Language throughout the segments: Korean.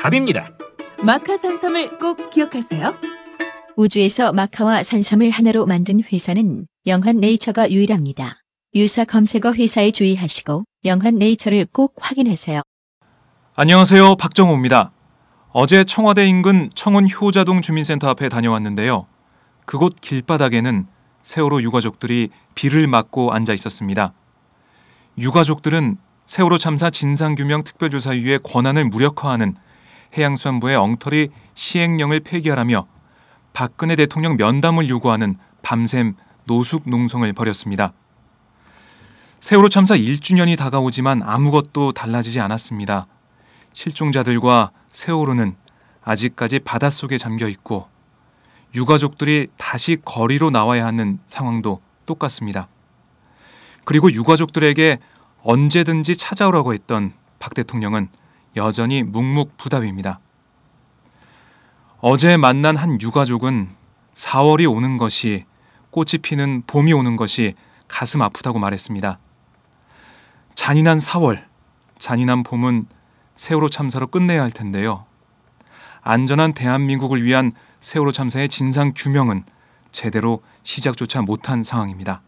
답입니다. 마카 산삼을 꼭 기억하세요. 우주에서 마카와 산삼을 하나로 만든 회사는 영한 네이처가 유일합니다. 유사 검색어 회사에 주의하시고 영한 네이처를 꼭 확인하세요. 안녕하세요 박정호입니다. 어제 청와대 인근 청운 효자동 주민센터 앞에 다녀왔는데요. 그곳 길바닥에는 세월호 유가족들이 비를 맞고 앉아 있었습니다. 유가족들은 세월호 참사 진상규명 특별조사위의 권한을 무력화하는 해양수산부의 엉터리 시행령을 폐기하라며 박근혜 대통령 면담을 요구하는 밤샘 노숙 농성을 벌였습니다. 세월호 참사 1주년이 다가오지만 아무것도 달라지지 않았습니다. 실종자들과 세월호는 아직까지 바닷속에 잠겨 있고 유가족들이 다시 거리로 나와야 하는 상황도 똑같습니다. 그리고 유가족들에게 언제든지 찾아오라고 했던 박 대통령은 여전히 묵묵부답입니다. 어제 만난 한 유가족은 4월이 오는 것이 꽃이 피는 봄이 오는 것이 가슴 아프다고 말했습니다. 잔인한 4월, 잔인한 봄은 세월호 참사로 끝내야 할 텐데요. 안전한 대한민국을 위한 세월호 참사의 진상 규명은 제대로 시작조차 못한 상황입니다.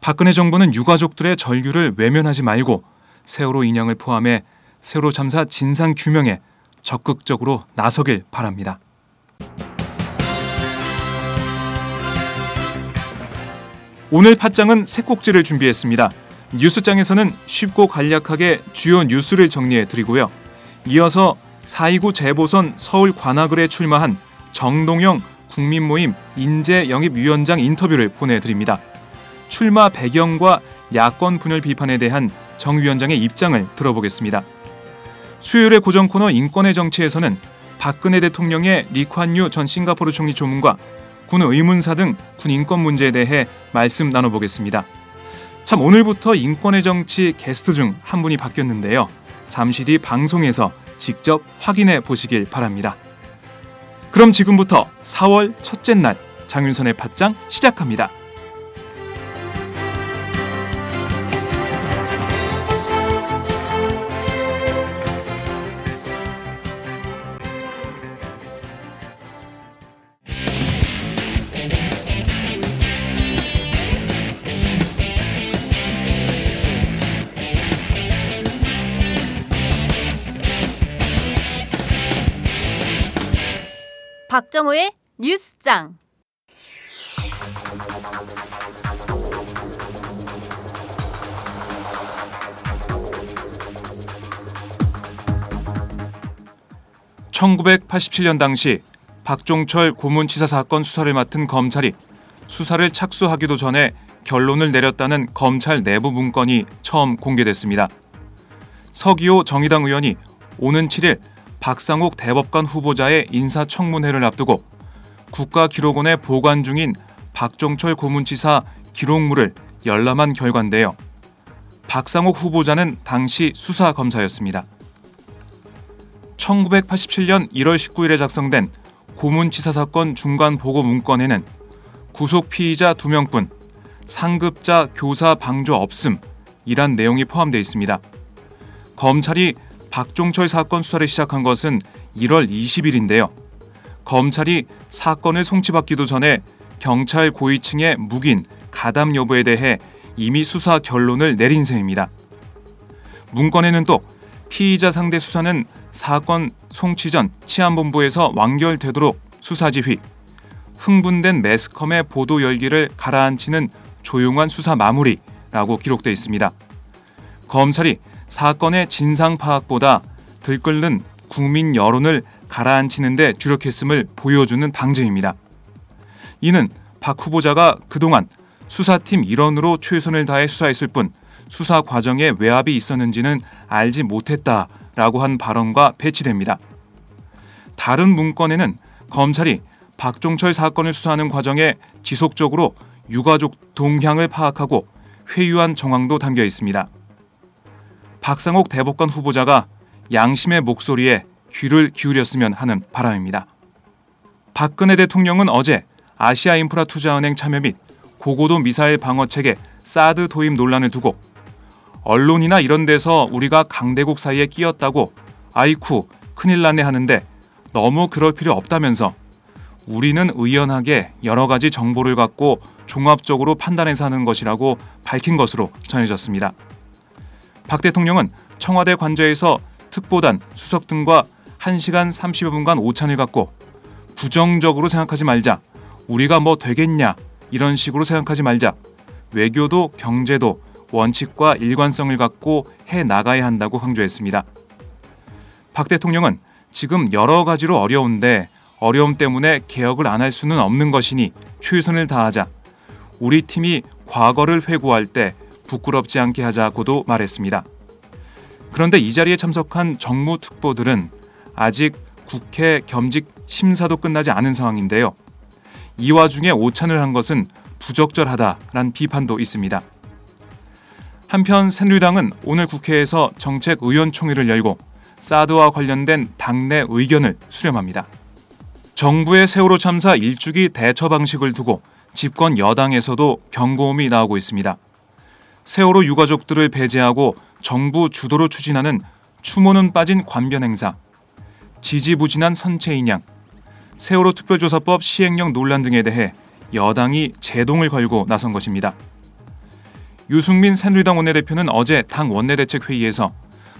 박근혜 정부는 유가족들의 절규를 외면하지 말고 세월호 인양을 포함해 세월호 참사 진상 규명에 적극적으로 나서길 바랍니다. 오늘 팟장은 새 꼭지를 준비했습니다. 뉴스장에서는 쉽고 간략하게 주요 뉴스를 정리해 드리고요. 이어서 4.29 재보선 서울 관악을에 출마한 정동영 국민모임 인재영입위원장 인터뷰를 보내드립니다. 출마 배경과 야권 분열 비판에 대한 정 위원장의 입장을 들어보겠습니다. 수요일의 고정 코너 인권의 정치에서는 박근혜 대통령의 리콴유 전 싱가포르 총리 조문과 군 의문사 등 군 인권 문제에 대해 말씀 나눠보겠습니다. 참 오늘부터 인권의 정치 게스트 중 한 분이 바뀌었는데요. 잠시 뒤 방송에서 직접 확인해 보시길 바랍니다. 그럼 지금부터 4월 첫째 날 장윤선의 팟장 시작합니다. 박정호의 뉴스장. (1987년) 당시 박종철 고문치사 사건 수사를 맡은 검찰이 수사를 착수하기도 전에 결론을 내렸다는 검찰 내부 문건이 처음 공개됐습니다. 서기호 정의당 의원이 오는 7일 박상욱 대법관 후보자의 인사청문회를 앞두고 국가기록원에 보관 중인 박종철 고문치사 기록물을 열람한 결과인데요. 박상욱 후보자는 당시 수사검사였습니다. 1987년 1월 19일에 작성된 고문치사 사건 중간 보고 문건에는 구속 피의자 2명뿐 상급자 교사 방조 없음이란 내용이 포함되어 있습니다. 검찰이 박종철 사건 수사를 시작한 것은 1월 20일인데요. 검찰이 사건을 송치받기도 전에 경찰 고위층의 묵인, 가담 여부에 대해 이미 수사 결론을 내린 셈입니다. 문건에는 또 피의자 상대 수사는 사건 송치 전 치안본부에서 완결되도록 수사 지휘, 흥분된 매스컴의 보도 열기를 가라앉히는 조용한 수사 마무리라고 기록되어 있습니다. 검찰이 사건의 진상 파악보다 들끓는 국민 여론을 가라앉히는 데 주력했음을 보여주는 방증입니다. 이는 박 후보자가 그동안 수사팀 일원으로 최선을 다해 수사했을 뿐 수사 과정에 외압이 있었는지는 알지 못했다라고 한 발언과 배치됩니다. 다른 문건에는 검찰이 박종철 사건을 수사하는 과정에 지속적으로 유가족 동향을 파악하고 회유한 정황도 담겨 있습니다. 박상옥 대법관 후보자가 양심의 목소리에 귀를 기울였으면 하는 바람입니다. 박근혜 대통령은 어제 아시아 인프라 투자은행 참여 및 고고도 미사일 방어 체계 사드 도입 논란을 두고 언론이나 이런 데서 우리가 강대국 사이에 끼었다고 아이쿠 큰일 났네 하는데 너무 그럴 필요 없다면서 우리는 의연하게 여러 가지 정보를 갖고 종합적으로 판단해서 하는 것이라고 밝힌 것으로 전해졌습니다. 박 대통령은 청와대 관저에서 특보단 수석 등과 1시간 30여 분간 오찬을 갖고 부정적으로 생각하지 말자. 우리가 뭐 되겠냐. 이런 식으로 생각하지 말자. 외교도 경제도 원칙과 일관성을 갖고 해 나가야 한다고 강조했습니다. 박 대통령은 지금 여러 가지로 어려운데 어려움 때문에 개혁을 안 할 수는 없는 것이니 최선을 다하자. 우리 팀이 과거를 회고할 때 부끄럽지 않게 하자고도 말했습니다. 그런데 이 자리에 참석한 정무 특보들은 아직 국회 겸직 심사도 끝나지 않은 상황인데요. 이 와중에 오찬을 한 것은 부적절하다란 비판도 있습니다. 한편 새누리당은 오늘 국회에서 정책의원총회를 열고 사드와 관련된 당내 의견을 수렴합니다. 정부의 세월호 참사 일주기 대처 방식을 두고 집권 여당에서도 경고음이 나오고 있습니다. 세월호 유가족들을 배제하고 정부 주도로 추진하는 추모는 빠진 관변 행사, 지지부진한 선체 인양, 세월호 특별조사법 시행령 논란 등에 대해 여당이 제동을 걸고 나선 것입니다. 유승민 새누리당 원내대표는 어제 당 원내대책 회의에서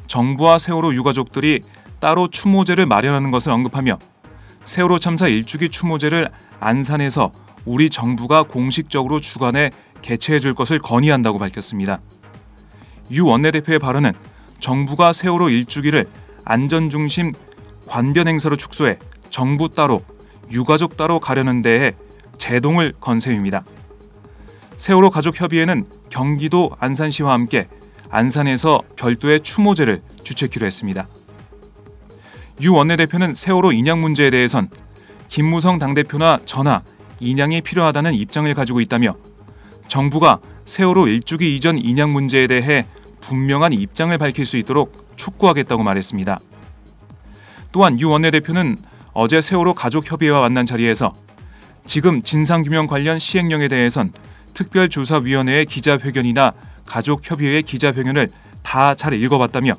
정부와 세월호 유가족들이 따로 추모제를 마련하는 것을 언급하며 세월호 참사 일주기 추모제를 안산에서 우리 정부가 공식적으로 주관해 개최해 줄 것을 건의한다고 밝혔습니다. 유 원내대표의 발언은 정부가 세월호 일주기를 안전 중심 관변 행사로 축소해 정부 따로 유가족 따로 가려는 데에 제동을 건 셈입니다. 세월호 가족 협의회는 경기도 안산시와 함께 안산에서 별도의 추모제를 주최키로 했습니다. 유 원내대표는 세월호 인양 문제에 대해선 김무성 당대표나 전하 인양이 필요하다는 입장을 가지고 있다며 정부가 세월호 일주기 이전 인양 문제에 대해 분명한 입장을 밝힐 수 있도록 촉구하겠다고 말했습니다. 또한 유 원내대표는 어제 세월호 가족협의회와 만난 자리에서 지금 진상규명 관련 시행령에 대해선 특별조사위원회의 기자회견이나 가족협의회의 기자회견을 다 잘 읽어봤다며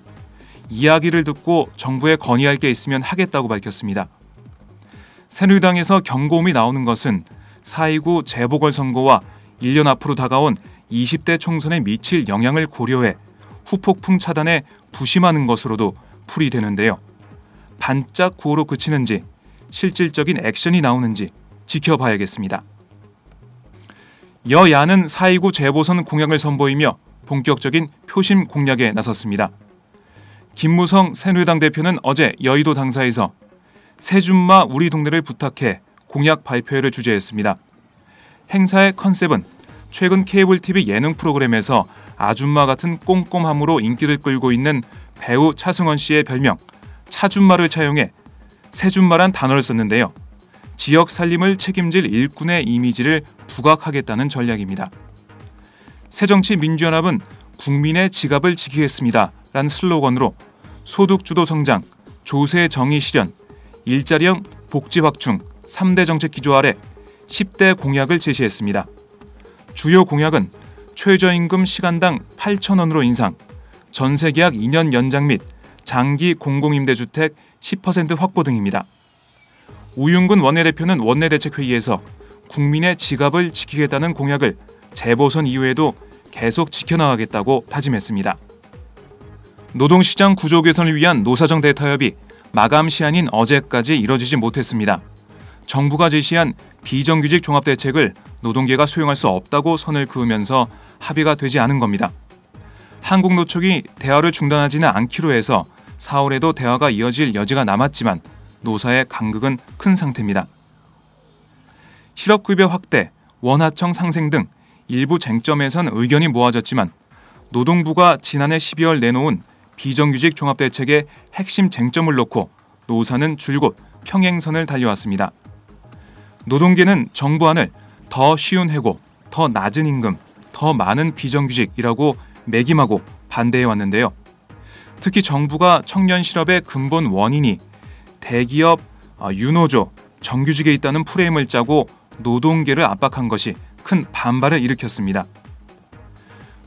이야기를 듣고 정부에 건의할 게 있으면 하겠다고 밝혔습니다. 새누리당에서 경고음이 나오는 것은 4.29 재보궐선거와 1년 앞으로 다가온 20대 총선에 미칠 영향을 고려해 후폭풍 차단에 부심하는 것으로도 풀이되는데요. 반짝 구호로 그치는지 실질적인 액션이 나오는지 지켜봐야겠습니다. 여야는 4.29 재보선 공약을 선보이며 본격적인 표심 공략에 나섰습니다. 김무성 새누리당 대표는 어제 여의도 당사에서 새줌마 우리 동네를 부탁해 공약 발표회를 주재했습니다. 행사의 컨셉은 최근 케이블 TV 예능 프로그램에서 아줌마 같은 꼼꼼함으로 인기를 끌고 있는 배우 차승원 씨의 별명 차줌마를 차용해 새줌마란 단어를 썼는데요. 지역 살림을 책임질 일꾼의 이미지를 부각하겠다는 전략입니다. 새정치민주연합은 국민의 지갑을 지키겠습니다. 라는 슬로건으로 소득주도 성장, 조세 정의 실현, 일자리형 복지 확충 3대 정책 기조 아래 10대 공약을 제시했습니다. 주요 공약은 최저임금 시간당 8,000원으로 인상, 전세계약 2년 연장 및 장기 공공임대주택 10% 확보 등입니다. 우윤근 원내대표는 원내대책회의에서 국민의 지갑을 지키겠다는 공약을 재보선 이후에도 계속 지켜나가겠다고 다짐했습니다. 노동시장 구조 개선을 위한 노사정 대타협이 마감 시한인 어제까지 이뤄지지 못했습니다. 정부가 제시한 비정규직 종합대책을 노동계가 수용할 수 없다고 선을 그으면서 합의가 되지 않은 겁니다. 한국노총이 대화를 중단하지는 않기로 해서 4월에도 대화가 이어질 여지가 남았지만 노사의 간극은 큰 상태입니다. 실업급여 확대, 원하청 상생 등 일부 쟁점에선 의견이 모아졌지만 노동부가 지난해 12월 내놓은 비정규직 종합대책의 핵심 쟁점을 놓고 노사는 줄곧 평행선을 달려왔습니다. 노동계는 정부안을 더 쉬운 해고, 더 낮은 임금, 더 많은 비정규직이라고 매김하고 반대해 왔는데요. 특히 정부가 청년 실업의 근본 원인이 대기업, 어, 유노조, 정규직에 있다는 프레임을 짜고 노동계를 압박한 것이 큰 반발을 일으켰습니다.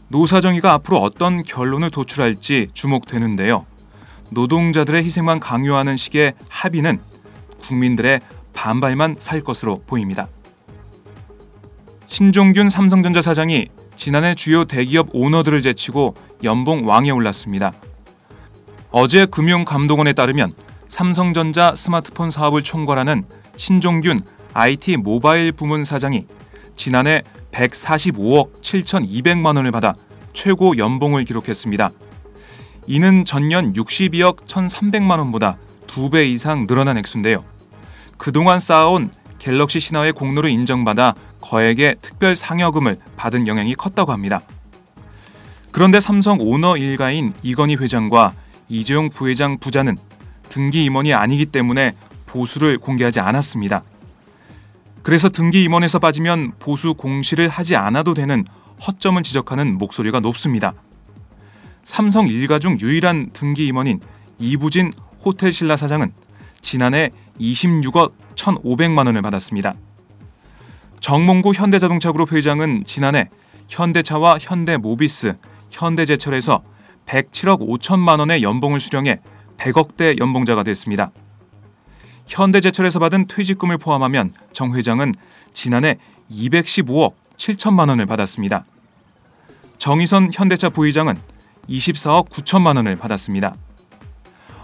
노사정의가 앞으로 어떤 결론을 도출할지 주목되는데요. 노동자들의 희생만 강요하는 식의 합의는 국민들의 반발만 살 것으로 보입니다. 신종균 삼성전자 사장이 지난해 주요 대기업 오너들을 제치고 연봉 왕에 올랐습니다. 어제 금융감독원에 따르면 삼성전자 스마트폰 사업을 총괄하는 신종균 IT 모바일 부문 사장이 지난해 145억 7,200만 원을 받아 최고 연봉을 기록했습니다. 이는 전년 62억 1,300만 원보다 두배 이상 늘어난 액수인데요. 그동안 쌓아온 갤럭시 신화의 공로를 인정받아 거액의 특별 상여금을 받은 영향이 컸다고 합니다. 그런데 삼성 오너 일가인 이건희 회장과 이재용 부회장 부자는 등기 임원이 아니기 때문에 보수를 공개하지 않았습니다. 그래서 등기 임원에서 빠지면 보수 공시를 하지 않아도 되는 허점을 지적하는 목소리가 높습니다. 삼성 일가 중 유일한 등기 임원인 이부진 호텔신라 사장은 지난해 26억 1,500만 원을 받았습니다. 정몽구 현대자동차 그룹 회장은 지난해 현대차와 현대모비스, 현대제철에서 107억 5천만 원의 연봉을 수령해 100억대 연봉자가 됐습니다. 현대제철에서 받은 퇴직금을 포함하면 정 회장은 지난해 215억 7천만 원을 받았습니다. 정의선 현대차 부회장은 24억 9천만 원을 받았습니다.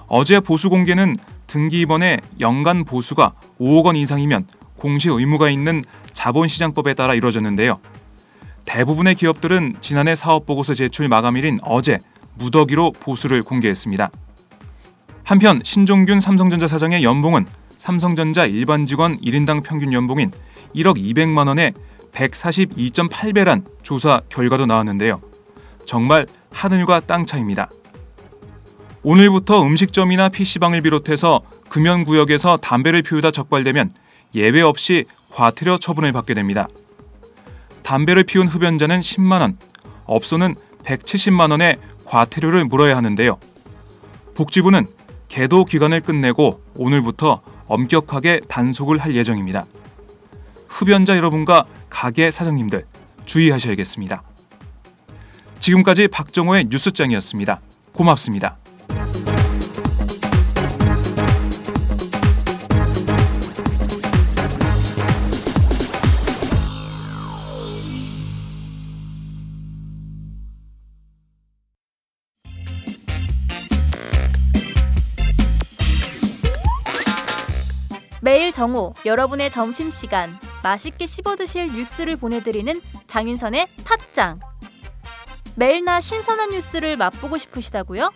어제 보수 공개는 등기 입원의 연간 보수가 5억 원 이상이면 공시 의무가 있는 자본시장법에 따라 이루어졌는데요. 대부분의 기업들은 지난해 사업보고서 제출 마감일인 어제 무더기로 보수를 공개했습니다. 한편 신종균 삼성전자 사장의 연봉은 삼성전자 일반 직원 1인당 평균 연봉인 1억 200만 원에 142.8배란 조사 결과도 나왔는데요. 정말 하늘과 땅 차입니다. 오늘부터 음식점이나 PC방을 비롯해서 금연구역에서 담배를 피우다 적발되면 예외 없이 과태료 처분을 받게 됩니다. 담배를 피운 흡연자는 10만 원, 업소는 170만 원의 과태료를 물어야 하는데요. 복지부는 계도 기간을 끝내고 오늘부터 엄격하게 단속을 할 예정입니다. 흡연자 여러분과 가게 사장님들 주의하셔야겠습니다. 지금까지 박정호의 뉴스장이었습니다. 고맙습니다. 매일 정오 여러분의 점심 시간 맛있게 씹어 드실 뉴스를 보내드리는 장윤선의 팟짱 매일나 신선한 뉴스를 맛보고 싶으시다고요?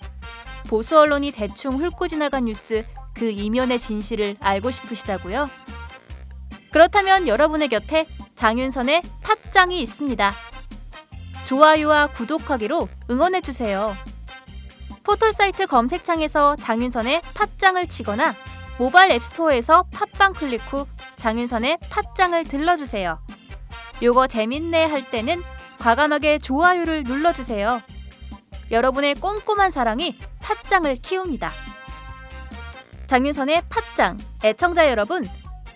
보수 언론이 대충 훑고 지나간 뉴스 그 이면의 진실을 알고 싶으시다고요? 그렇다면 여러분의 곁에 장윤선의 팟짱이 있습니다. 좋아요와 구독하기로 응원해주세요. 포털사이트 검색창에서 장윤선의 팟짱을 치거나 모바일 앱스토어에서 팟빵 클릭 후 장윤선의 팟짱을 들러주세요. 요거 재밌네 할 때는 과감하게 좋아요를 눌러주세요. 여러분의 꼼꼼한 사랑이 팟짱을 키웁니다. 장윤선의 팟짱 애청자 여러분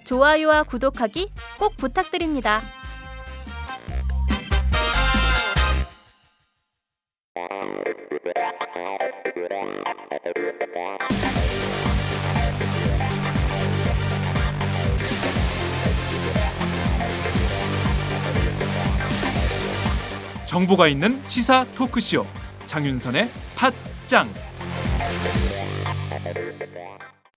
좋아요와 구독하기 꼭 부탁드립니다. 정보가 있는 시사 토크쇼 장윤선의 팟짱